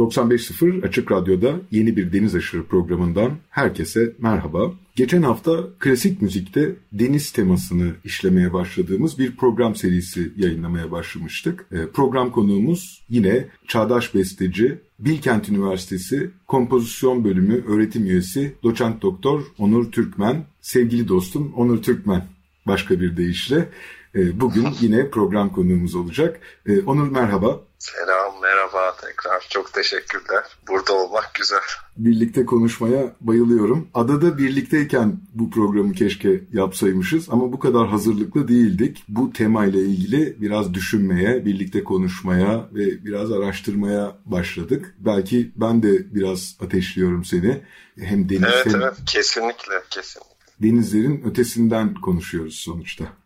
95.0 Açık Radyo'da yeni bir Deniz Aşırı programından herkese merhaba. Geçen hafta klasik müzikte deniz temasını işlemeye başladığımız bir program serisi yayınlamaya başlamıştık. E, program konuğumuz yine çağdaş besteci, Bilkent Üniversitesi Kompozisyon Bölümü öğretim üyesi doçent doktor Onur Türkmen. Sevgili dostum Onur Türkmen başka bir deyişle e, bugün yine program konuğumuz olacak. E, Onur merhaba. Selam, merhaba tekrar. Çok teşekkürler. Burada olmak güzel. Birlikte konuşmaya bayılıyorum. Adada birlikteyken bu programı keşke yapsaymışız ama bu kadar hazırlıklı değildik. Bu temayla ilgili biraz düşünmeye, birlikte konuşmaya ve biraz araştırmaya başladık. Belki ben de biraz ateşliyorum seni. Hem deniz evet, hem evet, kesinlikle, kesinlikle. denizlerin ötesinden konuşuyoruz sonuçta.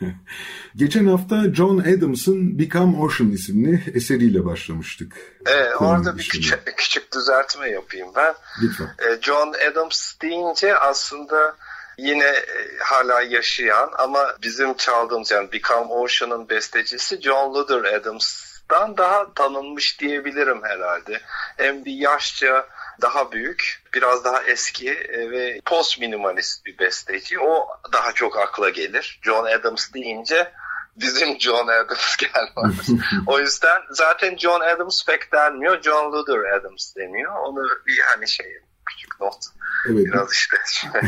Geçen hafta John Adams'ın Become Ocean isimli eseriyle başlamıştık. Evet, orada bir küçük, küçük düzeltme yapayım ben. Lütfen. E, John Adams deyince aslında yine e, hala yaşayan ama bizim çaldığımız yani Become Ocean'ın bestecisi John Luther Adams'dan daha tanınmış diyebilirim herhalde. Hem bir yaşça daha büyük, biraz daha eski e, ve post minimalist bir besteci. O daha çok akla gelir. John Adams deyince bizim John Adams gelmez. o yüzden zaten John Adams pek denmiyor. John Luther Adams deniyor. Onu bir hani şey küçük not. Evet. Biraz işte.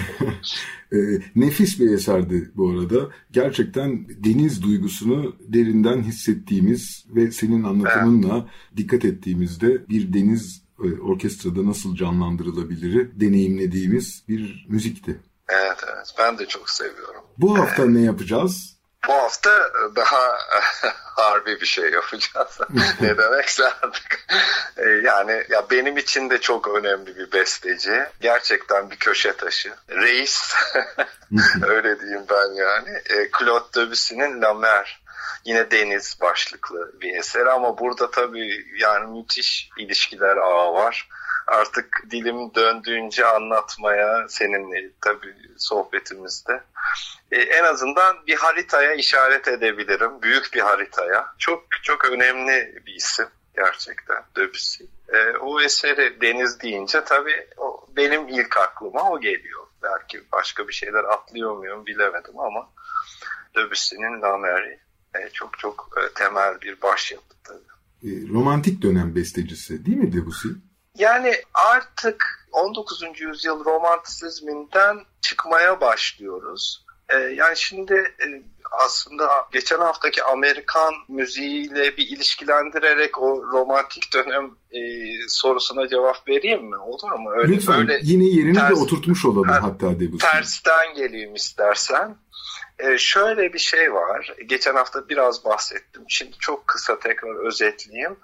E, nefis bir eserdi bu arada. Gerçekten deniz duygusunu derinden hissettiğimiz ve senin anlatımınla dikkat ettiğimizde bir deniz orkestrada nasıl canlandırılabilir deneyimlediğimiz bir müzikti. evet evet ben de çok seviyorum. Bu hafta ne yapacağız? Bu hafta daha harbi bir şey yapacağız. ne demekse artık. E, Yani ya benim için de çok önemli bir besteci. Gerçekten bir köşe taşı. Reis. Öyle diyeyim ben yani. E, Claude Debussy'nin La Mer. Yine deniz başlıklı bir eser ama burada tabii yani müthiş ilişkiler ağı var. Artık dilim döndüğünce anlatmaya seninle tabii sohbetimizde e, en azından bir haritaya işaret edebilirim. Büyük bir haritaya. Çok çok önemli bir isim gerçekten Debussy. E, o eseri deniz deyince tabii o, benim ilk aklıma o geliyor. Belki başka bir şeyler atlıyor muyum bilemedim ama Debussy'nin La çok çok e, temel bir başyapıt tabii. E, romantik dönem bestecisi değil mi Debussy? Yani artık 19. yüzyıl romantisizminden çıkmaya başlıyoruz. Yani şimdi e, aslında geçen haftaki Amerikan müziğiyle bir ilişkilendirerek o romantik dönem e, sorusuna cevap vereyim mi? Olur mu? Öyle, Lütfen öyle yine yerini de ters- oturtmuş olalım Ha, hatta Debussy. tersten geleyim istersen. Ee, şöyle bir şey var. Geçen hafta biraz bahsettim. Şimdi çok kısa tekrar özetleyeyim.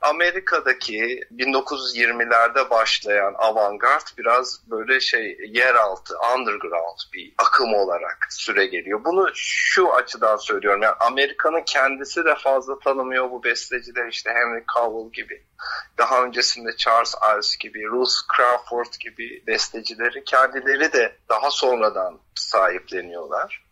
Amerika'daki 1920'lerde başlayan avantgard biraz böyle şey yeraltı, underground bir akım olarak süre geliyor. Bunu şu açıdan söylüyorum. Yani Amerika'nın kendisi de fazla tanımıyor bu besteciler işte Henry Cowell gibi. Daha öncesinde Charles Ives gibi, Ruth Crawford gibi bestecileri kendileri de daha sonradan sahipleniyorlar.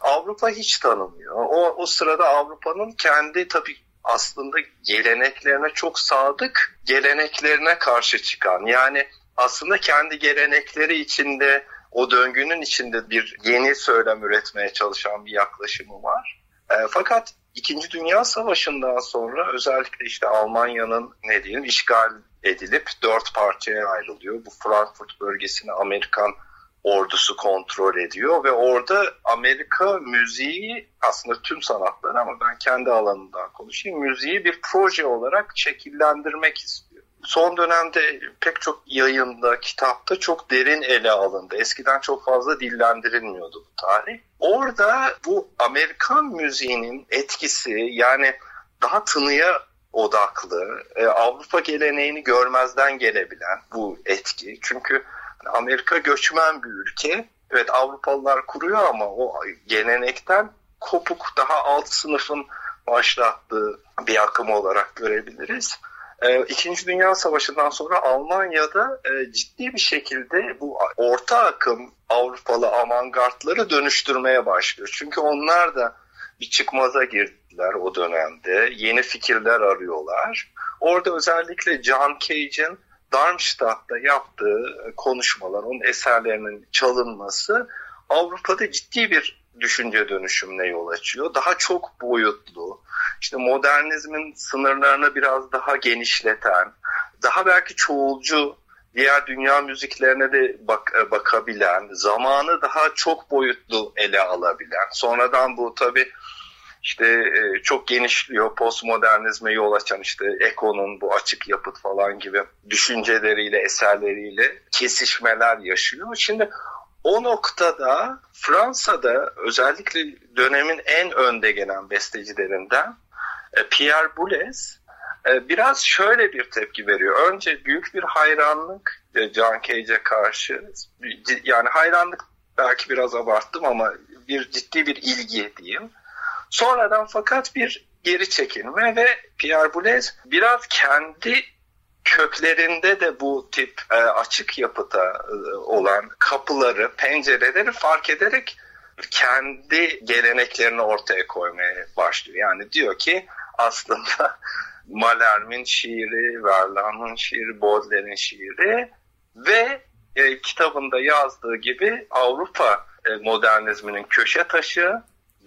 Avrupa hiç tanımıyor. O, o sırada Avrupa'nın kendi tabii aslında geleneklerine çok sadık, geleneklerine karşı çıkan yani aslında kendi gelenekleri içinde o döngünün içinde bir yeni söylem üretmeye çalışan bir yaklaşımı var. E, fakat İkinci Dünya Savaşı'ndan sonra özellikle işte Almanya'nın ne diyelim işgal edilip dört parçaya ayrılıyor. Bu Frankfurt bölgesini Amerikan ordusu kontrol ediyor ve orada Amerika müziği aslında tüm sanatları ama ben kendi alanımdan konuşayım müziği bir proje olarak şekillendirmek istiyor. Son dönemde pek çok yayında, kitapta çok derin ele alındı. Eskiden çok fazla dillendirilmiyordu bu tarih. Orada bu Amerikan müziğinin etkisi yani daha tınıya odaklı, e, Avrupa geleneğini görmezden gelebilen bu etki. Çünkü Amerika göçmen bir ülke. Evet Avrupalılar kuruyor ama o gelenekten kopuk daha alt sınıfın başlattığı bir akım olarak görebiliriz. Ee, İkinci Dünya Savaşı'ndan sonra Almanya'da e, ciddi bir şekilde bu orta akım Avrupalı avantgardları dönüştürmeye başlıyor. Çünkü onlar da bir çıkmaza girdiler o dönemde. Yeni fikirler arıyorlar. Orada özellikle John Cage'in Darmstadt'ta yaptığı konuşmalar, onun eserlerinin çalınması Avrupa'da ciddi bir düşünce dönüşümüne yol açıyor. Daha çok boyutlu, işte modernizmin sınırlarını biraz daha genişleten, daha belki çoğulcu diğer dünya müziklerine de bak, e, bakabilen, zamanı daha çok boyutlu ele alabilen. Sonradan bu tabii işte e, çok genişliyor postmodernizme yol açan işte Eko'nun bu açık yapıt falan gibi düşünceleriyle, eserleriyle kesişmeler yaşıyor. Şimdi o noktada Fransa'da özellikle dönemin en önde gelen bestecilerinden Pierre Boulez e, biraz şöyle bir tepki veriyor. Önce büyük bir hayranlık e, John Cage'e karşı. Yani hayranlık belki biraz abarttım ama bir ciddi bir ilgi diyeyim. Sonradan fakat bir geri çekilme ve Pierre Boulez biraz kendi köklerinde de bu tip e, açık yapıda e, olan kapıları, pencereleri fark ederek kendi geleneklerini ortaya koymaya başlıyor. Yani diyor ki aslında Malherm'in şiiri, Verlaine'ın şiiri, Baudelaire'in şiiri ve e, kitabında yazdığı gibi Avrupa e, modernizminin köşe taşı,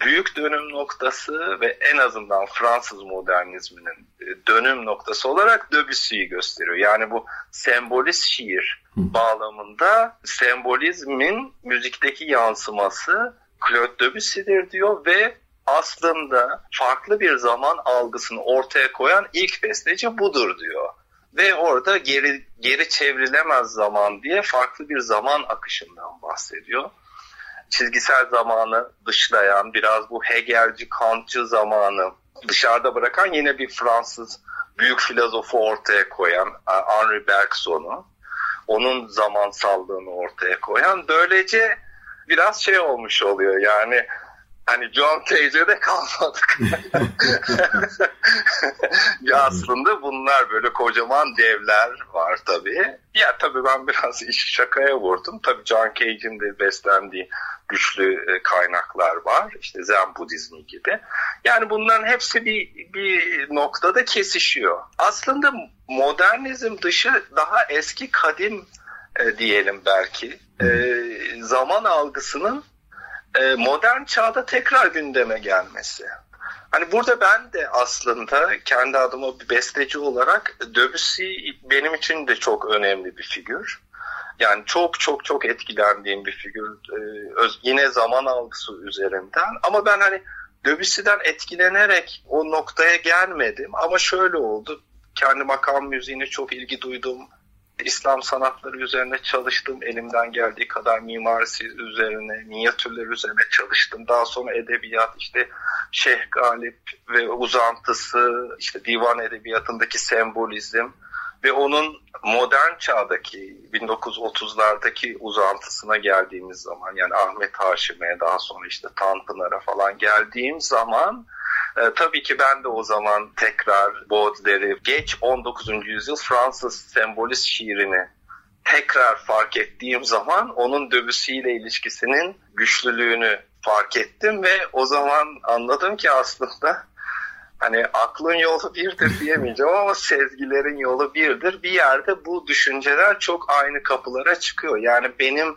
büyük dönüm noktası ve en azından Fransız modernizminin e, dönüm noktası olarak Debussy'yi gösteriyor. Yani bu sembolist şiir bağlamında sembolizmin müzikteki yansıması Claude Debussy'dir diyor ve aslında farklı bir zaman algısını ortaya koyan ilk besteci budur diyor. Ve orada geri, geri çevrilemez zaman diye farklı bir zaman akışından bahsediyor. Çizgisel zamanı dışlayan, biraz bu Hegelci, Kantçı zamanı dışarıda bırakan yine bir Fransız büyük filozofu ortaya koyan Henri Bergson'u. Onun zamansallığını ortaya koyan. Böylece biraz şey olmuş oluyor yani hani John Cage'e kalmadık. ya aslında bunlar böyle kocaman devler var tabii. Ya tabii ben biraz işi şakaya vurdum. Tabii John Cage'in de beslendiği güçlü e, kaynaklar var. İşte Zen Budizmi gibi. Yani bunların hepsi bir, bir noktada kesişiyor. Aslında modernizm dışı daha eski kadim e, diyelim belki. E, zaman algısının e, modern çağda tekrar gündeme gelmesi. Hani burada ben de aslında kendi adıma bir besteci olarak Debussy benim için de çok önemli bir figür. Yani çok çok çok etkilendiğim bir figür. Ee, yine zaman algısı üzerinden. Ama ben hani Debussy'den etkilenerek o noktaya gelmedim. Ama şöyle oldu. Kendi makam müziğine çok ilgi duydum. İslam sanatları üzerine çalıştım. Elimden geldiği kadar mimarisi üzerine, minyatürler üzerine çalıştım. Daha sonra edebiyat, işte Şeyh Galip ve uzantısı, işte divan edebiyatındaki sembolizm ve onun modern çağdaki 1930'lardaki uzantısına geldiğimiz zaman yani Ahmet Haşim'e daha sonra işte Tanpınar'a falan geldiğim zaman e, tabii ki ben de o zaman tekrar Baudelaire'i geç 19. yüzyıl Fransız sembolist şiirini tekrar fark ettiğim zaman onun Debussy ile ilişkisinin güçlülüğünü fark ettim ve o zaman anladım ki aslında hani aklın yolu birdir diyemeyeceğim ama sezgilerin yolu birdir. Bir yerde bu düşünceler çok aynı kapılara çıkıyor. Yani benim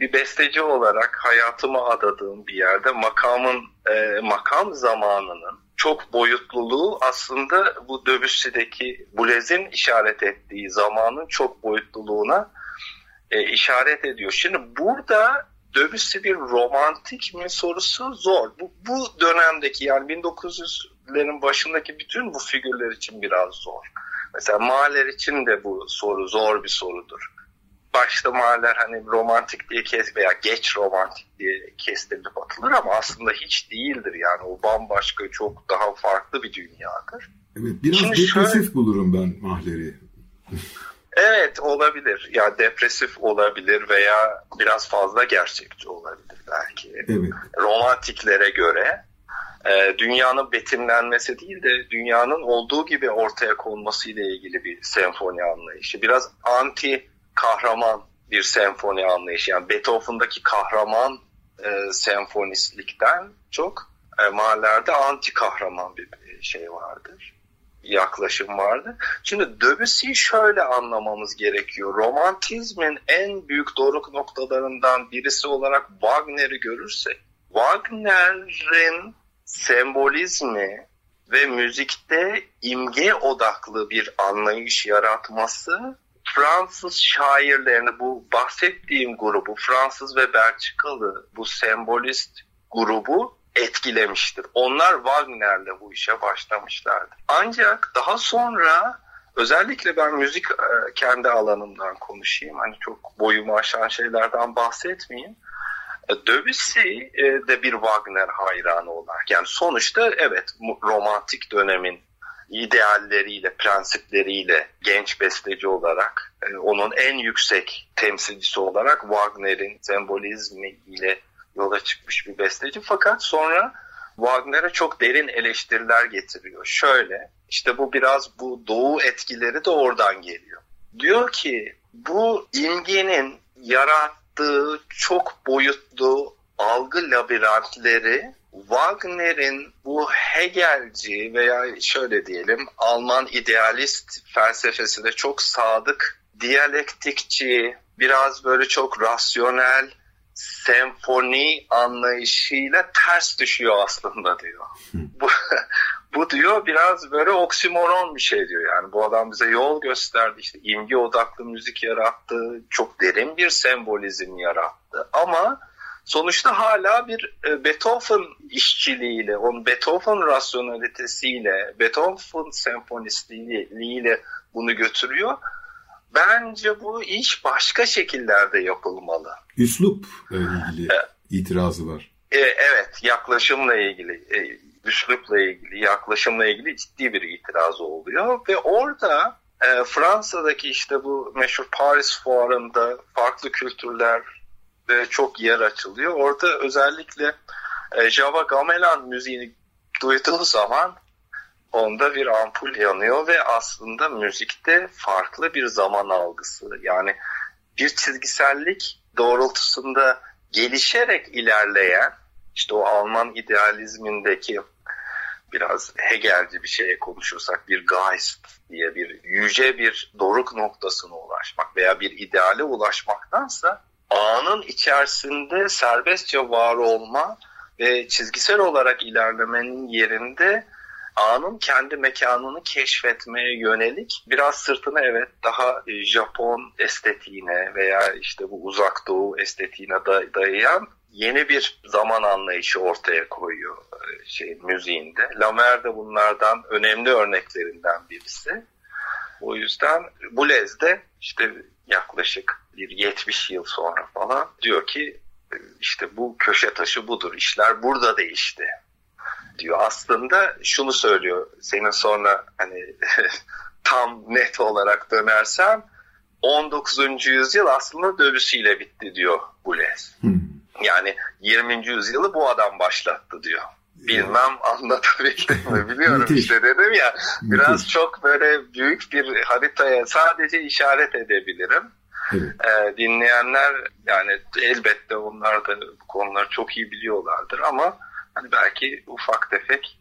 bir besteci olarak hayatımı adadığım bir yerde makamın e, makam zamanının çok boyutluluğu aslında bu Debussy'deki Blez'in işaret ettiği zamanın çok boyutluluğuna e, işaret ediyor. Şimdi burada Debussy bir romantik mi sorusu zor. Bu, bu dönemdeki yani 1900'lerin başındaki bütün bu figürler için biraz zor. Mesela Mahler için de bu soru zor bir sorudur. Başta mahaller hani romantik diye kes veya geç romantik diye kestirilip atılır ama aslında hiç değildir yani o bambaşka çok daha farklı bir dünyadır. Evet biraz Şimdi depresif şöyle, bulurum ben Mahler'i. evet olabilir ya yani depresif olabilir veya biraz fazla gerçekçi olabilir belki. Evet. Romantiklere göre e, dünyanın betimlenmesi değil de dünyanın olduğu gibi ortaya konması ile ilgili bir senfoni anlayışı. Biraz anti kahraman bir senfoni anlayışı. Yani Beethoven'daki kahraman e, senfonistlikten çok e, mahallerde anti kahraman bir şey vardır. Yaklaşım vardı. Şimdi Debussy'yi şöyle anlamamız gerekiyor. Romantizmin en büyük doruk noktalarından birisi olarak Wagner'i görürsek, Wagner'in sembolizmi ve müzikte imge odaklı bir anlayış yaratması Fransız şairlerini bu bahsettiğim grubu Fransız ve Belçikalı bu sembolist grubu etkilemiştir. Onlar Wagner'le bu işe başlamışlardı. Ancak daha sonra özellikle ben müzik e, kendi alanımdan konuşayım. Hani çok boyumu aşan şeylerden bahsetmeyeyim. E, Debussy e, de bir Wagner hayranı olarak yani sonuçta evet romantik dönemin idealleriyle, prensipleriyle genç besteci olarak e, onun en yüksek temsilcisi olarak Wagner'in sembolizmi ile yola çıkmış bir besteci. Fakat sonra Wagner'e çok derin eleştiriler getiriyor. Şöyle, işte bu biraz bu doğu etkileri de oradan geliyor. Diyor ki bu imgenin yarattığı çok boyutlu algı labirentleri Wagner'in bu Hegelci veya şöyle diyelim Alman idealist felsefesine çok sadık, diyalektikçi, biraz böyle çok rasyonel, senfoni anlayışıyla ters düşüyor aslında diyor. bu, bu diyor biraz böyle oksimoron bir şey diyor yani. Bu adam bize yol gösterdi işte imge odaklı müzik yarattı, çok derin bir sembolizm yarattı ama sonuçta hala bir e, Beethoven işçiliğiyle, onun Beethoven rasyonalitesiyle, Beethoven senfonistliğiyle bunu götürüyor. Bence bu iş başka şekillerde yapılmalı. Üslup ilgili e, itirazı var. E, evet, yaklaşımla ilgili, üslupla ilgili, yaklaşımla ilgili ciddi bir itirazı oluyor ve orada Fransa'daki işte bu meşhur Paris fuarında farklı kültürler ve çok yer açılıyor. Orada özellikle e, Java Gamelan müziğini duyduğu zaman onda bir ampul yanıyor ve aslında müzikte farklı bir zaman algısı yani bir çizgisellik doğrultusunda gelişerek ilerleyen işte o Alman idealizmindeki biraz Hegelci bir şeye konuşursak bir Geist diye bir yüce bir doruk noktasına ulaşmak veya bir ideale ulaşmaktansa anın içerisinde serbestçe var olma ve çizgisel olarak ilerlemenin yerinde anın kendi mekanını keşfetmeye yönelik biraz sırtını evet daha e, Japon estetiğine veya işte bu uzak doğu estetiğine dayayan yeni bir zaman anlayışı ortaya koyuyor şey müziğinde. Lamer de bunlardan önemli örneklerinden birisi. O yüzden Boulez de işte yaklaşık bir 70 yıl sonra falan diyor ki işte bu köşe taşı budur. İşler burada değişti diyor. Aslında şunu söylüyor. Senin sonra hani tam net olarak dönersem 19. yüzyıl aslında dövüşüyle bitti diyor. Hmm. Yani 20. yüzyılı bu adam başlattı diyor. Bilmem anlatabildim mi biliyorum işte dedim ya biraz çok böyle büyük bir haritaya sadece işaret edebilirim. Evet. Ee, dinleyenler yani elbette onlar da bu konuları çok iyi biliyorlardır ama hani belki ufak tefek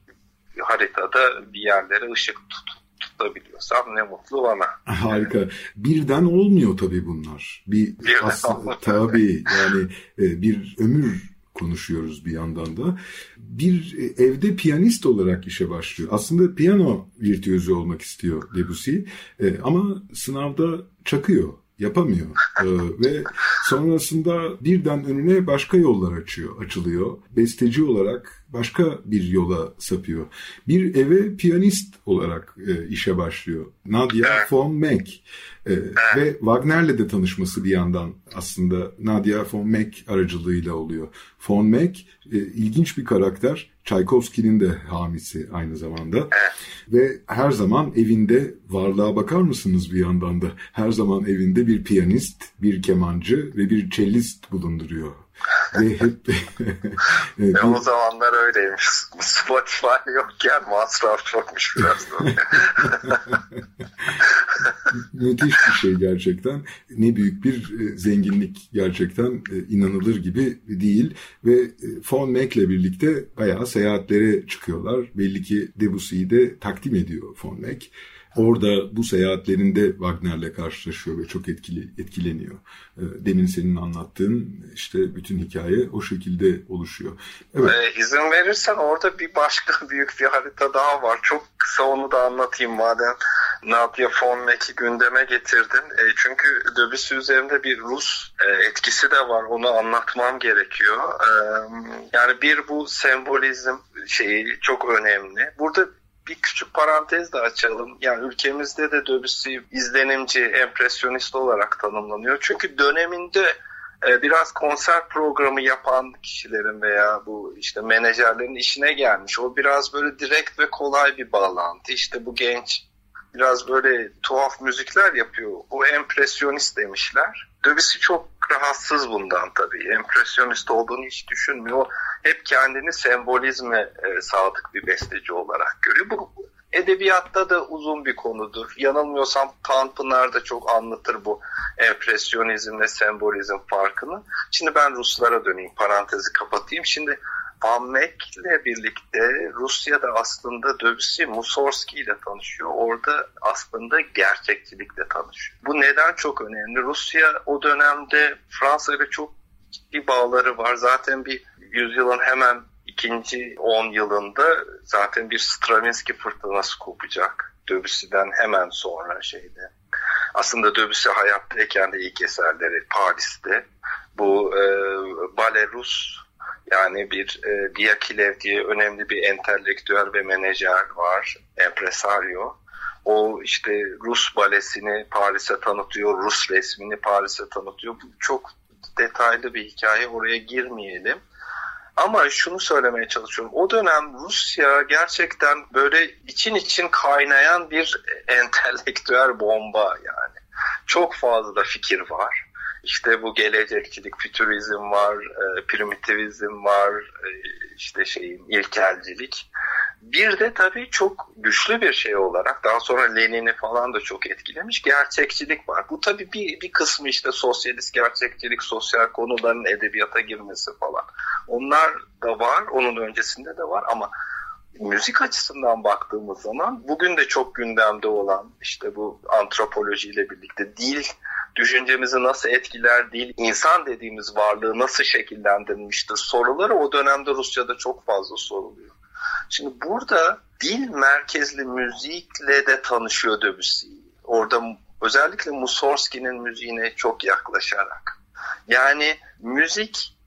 haritada bir yerlere ışık tut, tutabiliyorsam ne mutlu bana. Harika. Birden olmuyor tabii bunlar. Bir Birden aslında tabii yani e, bir ömür konuşuyoruz bir yandan da. Bir e, evde piyanist olarak işe başlıyor. Aslında piyano virtüözü olmak istiyor Debussy e, ama sınavda çakıyor yapamıyor. Ee, ve sonrasında birden önüne başka yollar açıyor, açılıyor. Besteci olarak başka bir yola sapıyor. Bir eve piyanist olarak e, işe başlıyor. Nadia von Meck. E, ve Wagner'le de tanışması bir yandan aslında Nadia von Meck aracılığıyla oluyor. Von Meck e, ilginç bir karakter. Tchaikovsky'nin de hamisi aynı zamanda. Ve her zaman evinde varlığa bakar mısınız bir yandan da? Her zaman evinde bir piyanist, bir kemancı ve bir cellist bulunduruyor. Ve hep e, o zamanlar öyleymiş. Spotify yokken masraf çokmuş biraz. Müthiş bir şey gerçekten. Ne büyük bir e, zenginlik gerçekten e, inanılır gibi değil. Ve e, Von Meck'le birlikte bayağı seyahatlere çıkıyorlar. Belli ki Debussy'yi de takdim ediyor Von Meck. Orada bu seyahatlerinde Wagner'le karşılaşıyor ve çok etkili etkileniyor. Demin senin anlattığın işte bütün hikaye o şekilde oluşuyor. Evet. Ee, izin verirsen orada bir başka büyük bir harita daha var. Çok kısa onu da anlatayım madem Nadia von Meck'i gündeme getirdin. E, çünkü Debussy üzerinde bir Rus e, etkisi de var. Onu anlatmam gerekiyor. E, yani bir bu sembolizm şeyi çok önemli. Burada bir küçük parantez de açalım. Yani ülkemizde de Debussy izlenimci, empresyonist olarak tanımlanıyor. Çünkü döneminde biraz konser programı yapan kişilerin veya bu işte menajerlerin işine gelmiş. O biraz böyle direkt ve kolay bir bağlantı. İşte bu genç biraz böyle tuhaf müzikler yapıyor. O empresyonist demişler. Debussy çok rahatsız bundan tabii. Empresyonist olduğunu hiç düşünmüyor. Hep kendini sembolizme e, sadık bir besteci olarak görüyor. Bu edebiyatta da uzun bir konudur. Yanılmıyorsam Tanpınar da çok anlatır bu empresyonizm ve sembolizm farkını. Şimdi ben Ruslara döneyim, parantezi kapatayım. Şimdi ile birlikte Rusya'da aslında Debussy Mussorgsky ile tanışıyor. Orada aslında gerçekçilikle tanışıyor. Bu neden çok önemli? Rusya o dönemde Fransa ile çok ciddi bağları var. Zaten bir yüzyılın hemen ikinci 10 yılında zaten bir Stravinsky fırtınası kopacak. Debussy'den hemen sonra şeyde. Aslında Debussy hayattayken de ilk eserleri Paris'te. Bu e, Bale Rus yani bir e, Diakilev diye önemli bir entelektüel ve menajer var, empresario. O işte Rus balesini Paris'e tanıtıyor, Rus resmini Paris'e tanıtıyor. Bu çok detaylı bir hikaye, oraya girmeyelim. Ama şunu söylemeye çalışıyorum. O dönem Rusya gerçekten böyle için için kaynayan bir entelektüel bomba yani. Çok fazla fikir var. İşte bu gelecekçilik, fütürizm var, e, primitivizm var, e, işte şeyin ilkelcilik. Bir de tabii çok güçlü bir şey olarak daha sonra Lenin'i falan da çok etkilemiş gerçekçilik var. Bu tabii bir, bir kısmı işte sosyalist gerçekçilik, sosyal konuların edebiyata girmesi falan. Onlar da var, onun öncesinde de var ama müzik açısından baktığımız zaman bugün de çok gündemde olan işte bu antropolojiyle birlikte dil düşüncemizi nasıl etkiler değil, insan dediğimiz varlığı nasıl şekillendirmiştir soruları o dönemde Rusya'da çok fazla soruluyor. Şimdi burada dil merkezli müzikle de tanışıyor Debussy. Orada özellikle Mussorgsky'nin müziğine çok yaklaşarak. Yani müzik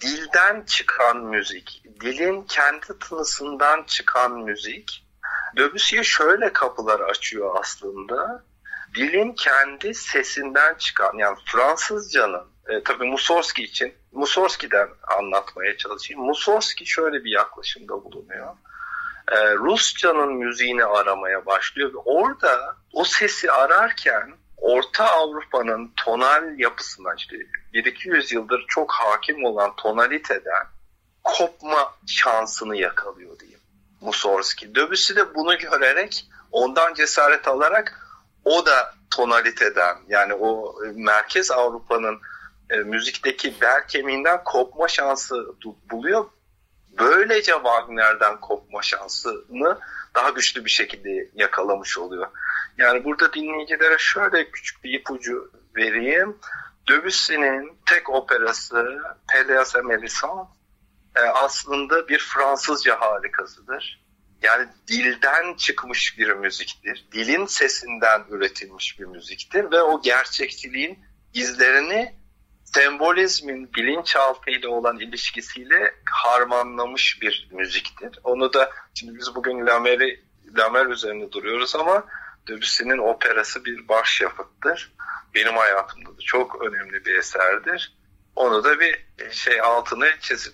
dilden çıkan müzik, dilin kendi tınısından çıkan müzik Debussy'ye şöyle kapılar açıyor aslında dilin kendi sesinden çıkan yani Fransızcanın e, tabii Mussorgsky için Mussorgsky'den anlatmaya çalışayım. Mussorgsky şöyle bir yaklaşımda bulunuyor. E, Rusçanın müziğini aramaya başlıyor ve orada o sesi ararken Orta Avrupa'nın tonal yapısına işte 1-200 yıldır çok hakim olan tonaliteden kopma şansını yakalıyor diyeyim Mussorgsky. Debussy de bunu görerek ondan cesaret alarak o da tonaliteden yani o merkez Avrupa'nın e, müzikteki bel kemiğinden kopma şansı buluyor. Böylece Wagner'den kopma şansını daha güçlü bir şekilde yakalamış oluyor. Yani burada dinleyicilere şöyle küçük bir ipucu vereyim. Debussy'nin tek operası Pelléas et Mélisande e, aslında bir Fransızca harikasıdır. Yani dilden çıkmış bir müziktir. Dilin sesinden üretilmiş bir müziktir ve o gerçekçiliğin izlerini sembolizmin bilinçaltıyla olan ilişkisiyle harmanlamış bir müziktir. Onu da şimdi biz bugün Lamer'i Lamer üzerinde duruyoruz ama Debussy'nin operası bir başyapıttır. Benim hayatımda da çok önemli bir eserdir. Onu da bir şey altını çizip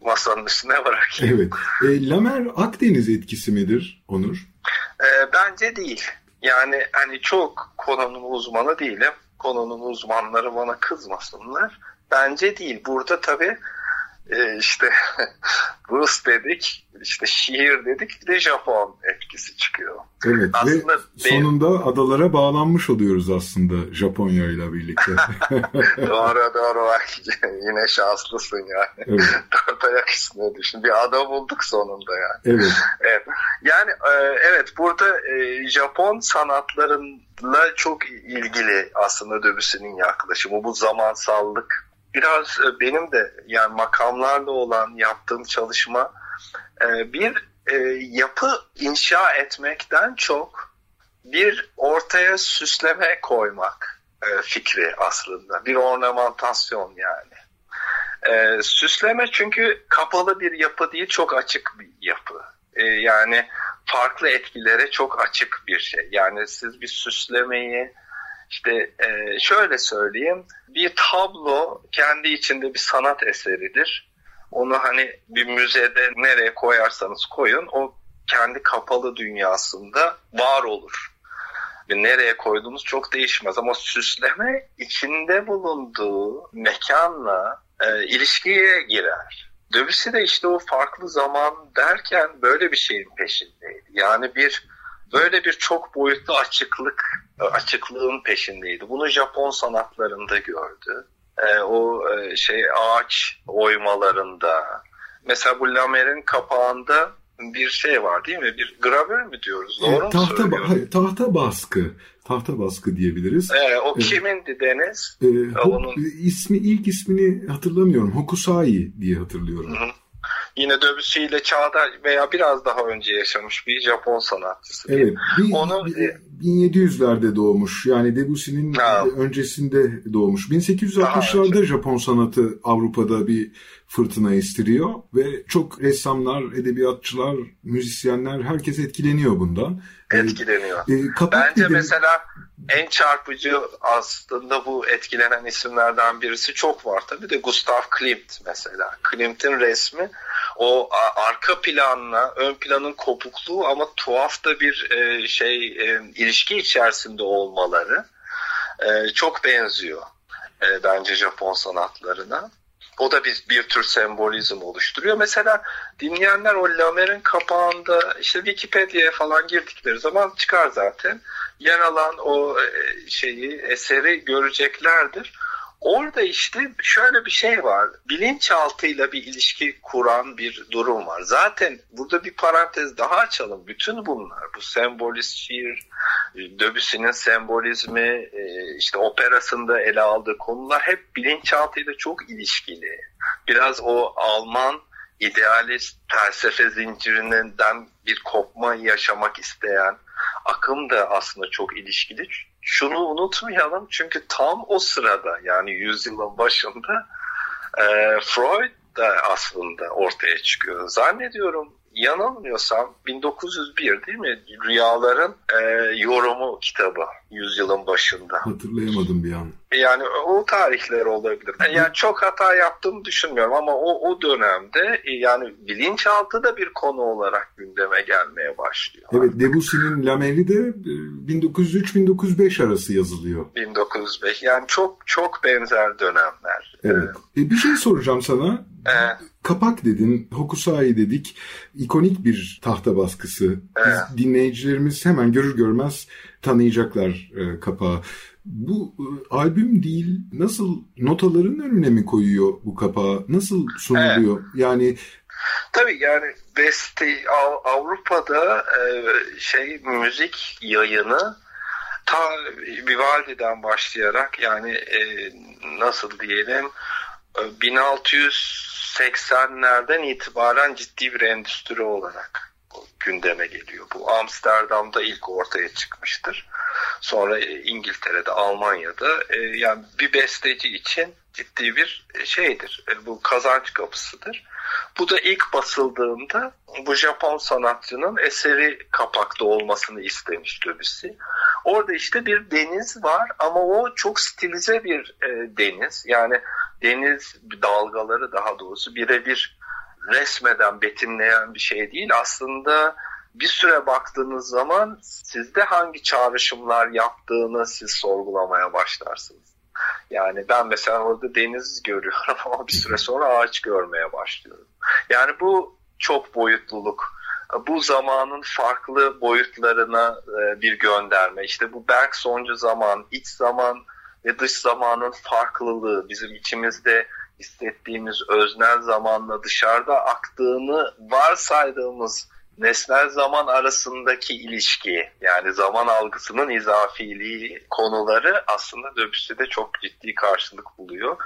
masanın üstüne bırakayım. Evet. E, Lamer Akdeniz etkisi midir Onur? E, bence değil. Yani hani çok konunun uzmanı değilim. Konunun uzmanları bana kızmasınlar. Bence değil. Burada tabii e, işte Rus dedik, işte şiir dedik, bir de Japon etkisi çıkıyor. Evet aslında ve benim... sonunda adalara bağlanmış oluyoruz aslında Japonya ile birlikte. doğru doğru bak yine şanslısın yani. Evet. Dört ayak üstüne düşün. Bir ada bulduk sonunda yani. Evet. evet. Yani e, evet burada e, Japon sanatlarıyla çok ilgili aslında Debussy'nin yaklaşımı. Bu zamansallık biraz e, benim de yani makamlarla olan yaptığım çalışma e, bir e, yapı inşa etmekten çok bir ortaya süsleme koymak fikri aslında. Bir ornamentasyon yani. Süsleme çünkü kapalı bir yapı değil çok açık bir yapı. Yani farklı etkilere çok açık bir şey. Yani siz bir süslemeyi işte e, şöyle söyleyeyim, bir tablo kendi içinde bir sanat eseridir. Onu hani bir müzede nereye koyarsanız koyun, o kendi kapalı dünyasında var olur. Nereye koyduğunuz çok değişmez ama süsleme içinde bulunduğu mekanla e, ilişkiye girer. Debussy de işte o farklı zaman derken böyle bir şeyin peşindeydi. Yani bir böyle bir çok boyutlu açıklık açıklığın peşindeydi. Bunu Japon sanatlarında gördü. E, o e, şey ağaç oymalarında. Mesela bu Lamer'in kapağında bir şey var değil mi? Bir gravür mü diyoruz? Doğru e, tahta, mu hayır, tahta baskı. Tahta baskı diyebiliriz. E, o e, kimindi Deniz? E, Onun... ismi ilk ismini hatırlamıyorum. Hokusai diye hatırlıyorum. Hı hı yine ile çağda veya biraz daha önce yaşamış bir Japon sanatçısı. Evet. Bir, Onu 1700'lerde doğmuş. Yani Debussy'nin öncesinde doğmuş. 1860'larda Japon sanatı Avrupa'da bir fırtına estiriyor ve çok ressamlar, edebiyatçılar, müzisyenler herkes etkileniyor bundan. Etkileniyor. Ee, Bence de... mesela en çarpıcı aslında bu etkilenen isimlerden birisi çok var tabii de Gustav Klimt mesela. Klimt'in resmi o arka planla ön planın kopukluğu ama tuhaf da bir e, şey e, ilişki içerisinde olmaları e, çok benziyor e, bence Japon sanatlarına. O da bir, bir tür sembolizm oluşturuyor. Mesela dinleyenler o Lamer'in kapağında işte Wikipedia'ya falan girdikleri zaman çıkar zaten. Yer alan o e, şeyi, eseri göreceklerdir. Orada işte şöyle bir şey var. Bilinçaltıyla bir ilişki kuran bir durum var. Zaten burada bir parantez daha açalım. Bütün bunlar bu sembolist şiir, Debussy'nin sembolizmi, e, işte operasında ele aldığı konular hep bilinçaltıyla çok ilişkili. Biraz o Alman idealist felsefe zincirinden bir kopma yaşamak isteyen akım da aslında çok ilişkili şunu unutmayalım çünkü tam o sırada yani yüzyılın başında e, Freud da aslında ortaya çıkıyor. Zannediyorum yanılmıyorsam 1901 değil mi? Rüyaların e, yorumu kitabı yüzyılın başında. Hatırlayamadım bir an. Yani o tarihler olabilir. Yani çok hata yaptığımı düşünmüyorum ama o, o dönemde e, yani bilinçaltı da bir konu olarak gündeme gelmeye başlıyor. Evet Debussy'nin Lameli de 1903-1905 e, arası yazılıyor. 1905 yani çok çok benzer dönemler. Evet. Ee, bir şey soracağım sana. Evet. Kapak dedin, Hokusai dedik. ikonik bir tahta baskısı. Evet. dinleyicilerimiz hemen görür görmez tanıyacaklar e, kapağı. Bu e, albüm değil, nasıl notaların önüne mi koyuyor bu kapağı? Nasıl sunuluyor? Evet. Yani Tabii yani beste Avrupa'da e, şey müzik yayını ta Vivaldi'den başlayarak yani e, nasıl diyelim 1680'lerden e, itibaren ciddi bir endüstri olarak gündeme geliyor. Bu Amsterdam'da ilk ortaya çıkmıştır. Sonra e, İngiltere'de, Almanya'da e, yani bir besteci için ciddi bir şeydir. E, bu kazanç kapısıdır. Bu da ilk basıldığında bu Japon sanatçının eseri kapakta olmasını istemiş Debussy. Orada işte bir deniz var ama o çok stilize bir e, deniz. Yani deniz dalgaları daha doğrusu birebir resmeden betimleyen bir şey değil. Aslında bir süre baktığınız zaman sizde hangi çağrışımlar yaptığını siz sorgulamaya başlarsınız. Yani ben mesela orada deniz görüyorum ama bir süre sonra ağaç görmeye başlıyorum. Yani bu çok boyutluluk. Bu zamanın farklı boyutlarına e, bir gönderme. İşte bu Bergsoncu zaman, iç zaman ve dış zamanın farklılığı bizim içimizde hissettiğimiz öznel zamanla dışarıda aktığını varsaydığımız nesnel zaman arasındaki ilişki yani zaman algısının izafiliği konuları aslında Döbüsü'de çok ciddi karşılık buluyor.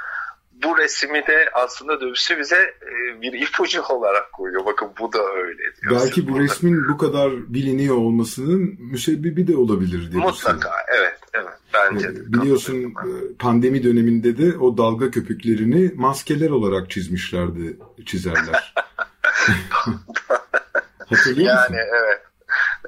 Bu resmi de aslında Döbüsü bize e, bir ipucu olarak koyuyor. Bakın bu da öyle diyor. Belki bu burada. resmin bu kadar biliniyor olmasının müsebbibi de olabilir diye Mutlaka evet evet bence de. Biliyorsun pandemi döneminde de o dalga köpüklerini maskeler olarak çizmişlerdi çizerler. Hatırlıyor yani musun? evet.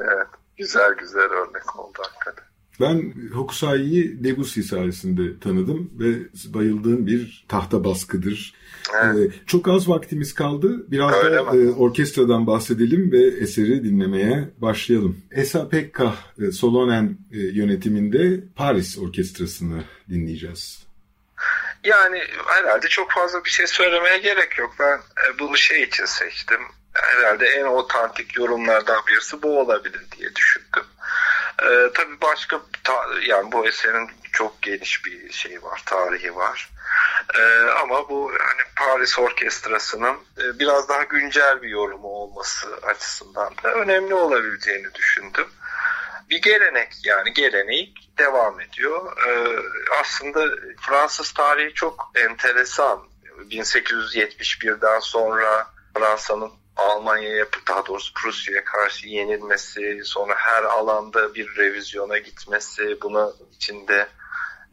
Evet. Güzel güzel örnek oldu hakikaten. Ben Hokusai'yi Debussy sayesinde tanıdım ve bayıldığım bir tahta baskıdır. Evet. Ee, çok az vaktimiz kaldı. Biraz Öyle da e, orkestradan bahsedelim ve eseri dinlemeye başlayalım. Esa Pekka e, Solonen e, yönetiminde Paris Orkestrası'nı dinleyeceğiz. Yani herhalde çok fazla bir şey söylemeye gerek yok. Ben e, bunu şey için seçtim herhalde en otantik yorumlardan birisi bu olabilir diye düşündüm. Ee, tabii başka ta, yani bu eserin çok geniş bir şey var, tarihi var. Ee, ama bu hani Paris Orkestrası'nın e, biraz daha güncel bir yorumu olması açısından da önemli olabileceğini düşündüm. Bir gelenek yani geleneği devam ediyor. Ee, aslında Fransız tarihi çok enteresan. 1871'den sonra Fransa'nın Almanya'ya daha doğrusu Prusya'ya karşı yenilmesi, sonra her alanda bir revizyona gitmesi, buna içinde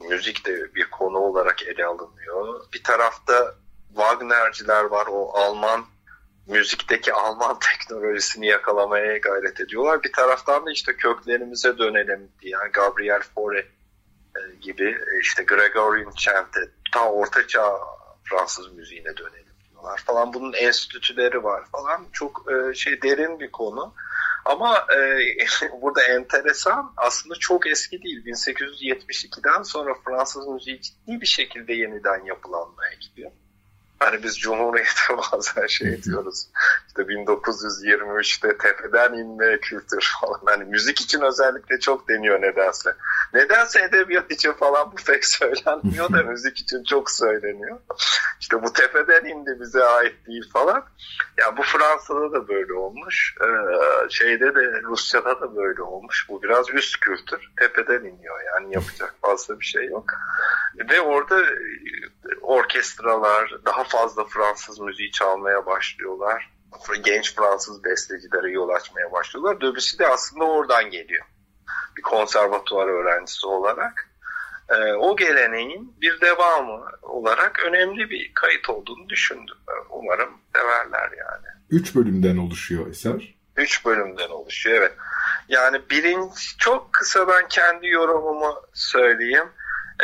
müzik de bir konu olarak ele alınıyor. Bir tarafta Wagnerciler var, o Alman müzikteki Alman teknolojisini yakalamaya gayret ediyorlar. Bir taraftan da işte köklerimize dönelim diyen Gabriel Fauré e, gibi e, işte Gregorian Chant'e ta orta çağ Fransız müziğine dönelim var falan. Bunun enstitüleri var falan. Çok e, şey derin bir konu. Ama e, burada enteresan aslında çok eski değil. 1872'den sonra Fransız müziği ciddi bir şekilde yeniden yapılanmaya gidiyor. Hani biz Cumhuriyet'e bazen şey diyoruz. İşte 1923'te tepeden inme kültür falan. Hani müzik için özellikle çok deniyor nedense. Nedense edebiyat için falan bu pek söylenmiyor da müzik için çok söyleniyor. İşte bu tepeden indi bize ait değil falan. Ya bu Fransa'da da böyle olmuş. Ee, şeyde de Rusya'da da böyle olmuş. Bu biraz üst kültür. Tepeden iniyor yani yapacak fazla bir şey yok. Ve orada orkestralar daha fazla Fransız müziği çalmaya başlıyorlar. Genç Fransız bestecilere yol açmaya başlıyorlar. Debussy de aslında oradan geliyor. Bir konservatuvar öğrencisi olarak. Ee, o geleneğin bir devamı olarak önemli bir kayıt olduğunu düşündüm. Umarım severler yani. Üç bölümden oluşuyor eser. Üç bölümden oluşuyor evet. Yani birinci çok kısa ben kendi yorumumu söyleyeyim.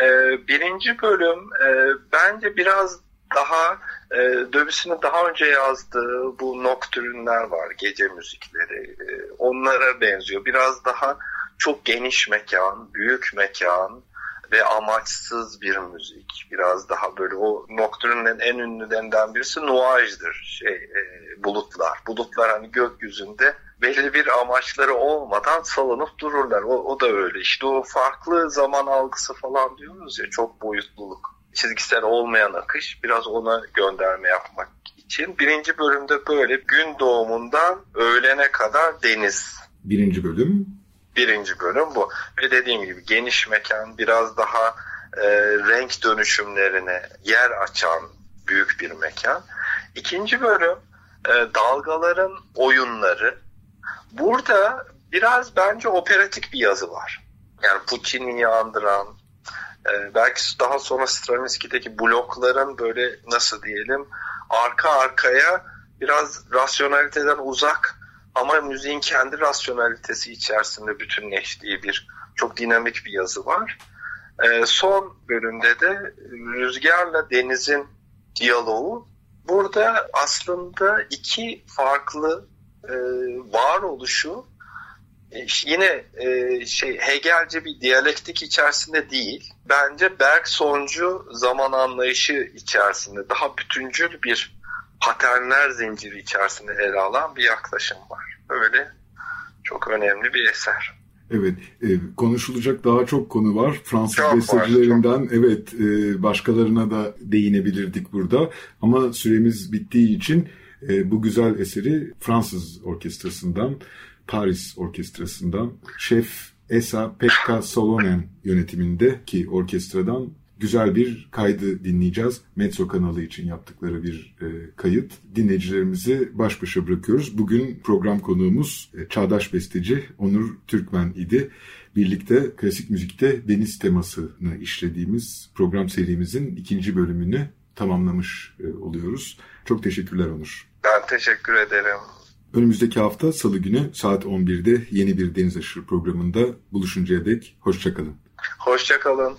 Ee, birinci bölüm e, bence biraz daha e, Döbüs'ün daha önce yazdığı bu noktürünler var, gece müzikleri. E, onlara benziyor. Biraz daha çok geniş mekan, büyük mekan ve amaçsız bir müzik. Biraz daha böyle o noktürünün en ünlülerinden birisi nuajdır. Şey, e, bulutlar. Bulutlar hani gökyüzünde belli bir amaçları olmadan salınıp dururlar. O, o da öyle. İşte o farklı zaman algısı falan diyoruz ya çok boyutluluk. Çizgisel olmayan akış biraz ona gönderme yapmak için. Birinci bölümde böyle gün doğumundan öğlene kadar deniz. Birinci bölüm? Birinci bölüm bu. Ve dediğim gibi geniş mekan biraz daha e, renk dönüşümlerine yer açan büyük bir mekan. İkinci bölüm e, dalgaların oyunları, Burada biraz bence operatik bir yazı var. Yani Puccini'yi andıran, e, belki daha sonra Stravinsky'deki blokların böyle nasıl diyelim arka arkaya biraz rasyonaliteden uzak ama müziğin kendi rasyonalitesi içerisinde bütünleştiği bir çok dinamik bir yazı var. E, son bölümde de rüzgarla denizin diyaloğu. Burada aslında iki farklı e, varoluşu yine e, şey Hegelci bir diyalektik içerisinde değil. Bence Bergsoncu zaman anlayışı içerisinde daha bütüncül bir paternler zinciri içerisinde ele alan bir yaklaşım var. Öyle çok önemli bir eser. Evet, e, konuşulacak daha çok konu var. Fransız çok bestecilerinden var, evet e, başkalarına da değinebilirdik burada. Ama süremiz bittiği için e, bu güzel eseri Fransız orkestrasından, Paris orkestrasından şef Esa Pekka Solonen yönetiminde ki orkestradan güzel bir kaydı dinleyeceğiz. Metso kanalı için yaptıkları bir e, kayıt. Dinleyicilerimizi baş başa bırakıyoruz. Bugün program konuğumuz e, çağdaş besteci Onur Türkmen idi. Birlikte klasik müzikte deniz temasını işlediğimiz program serimizin ikinci bölümünü tamamlamış e, oluyoruz. Çok teşekkürler Onur. Ben teşekkür ederim. Önümüzdeki hafta salı günü saat 11'de yeni bir Deniz Aşırı programında buluşuncaya dek hoşçakalın. Hoşçakalın.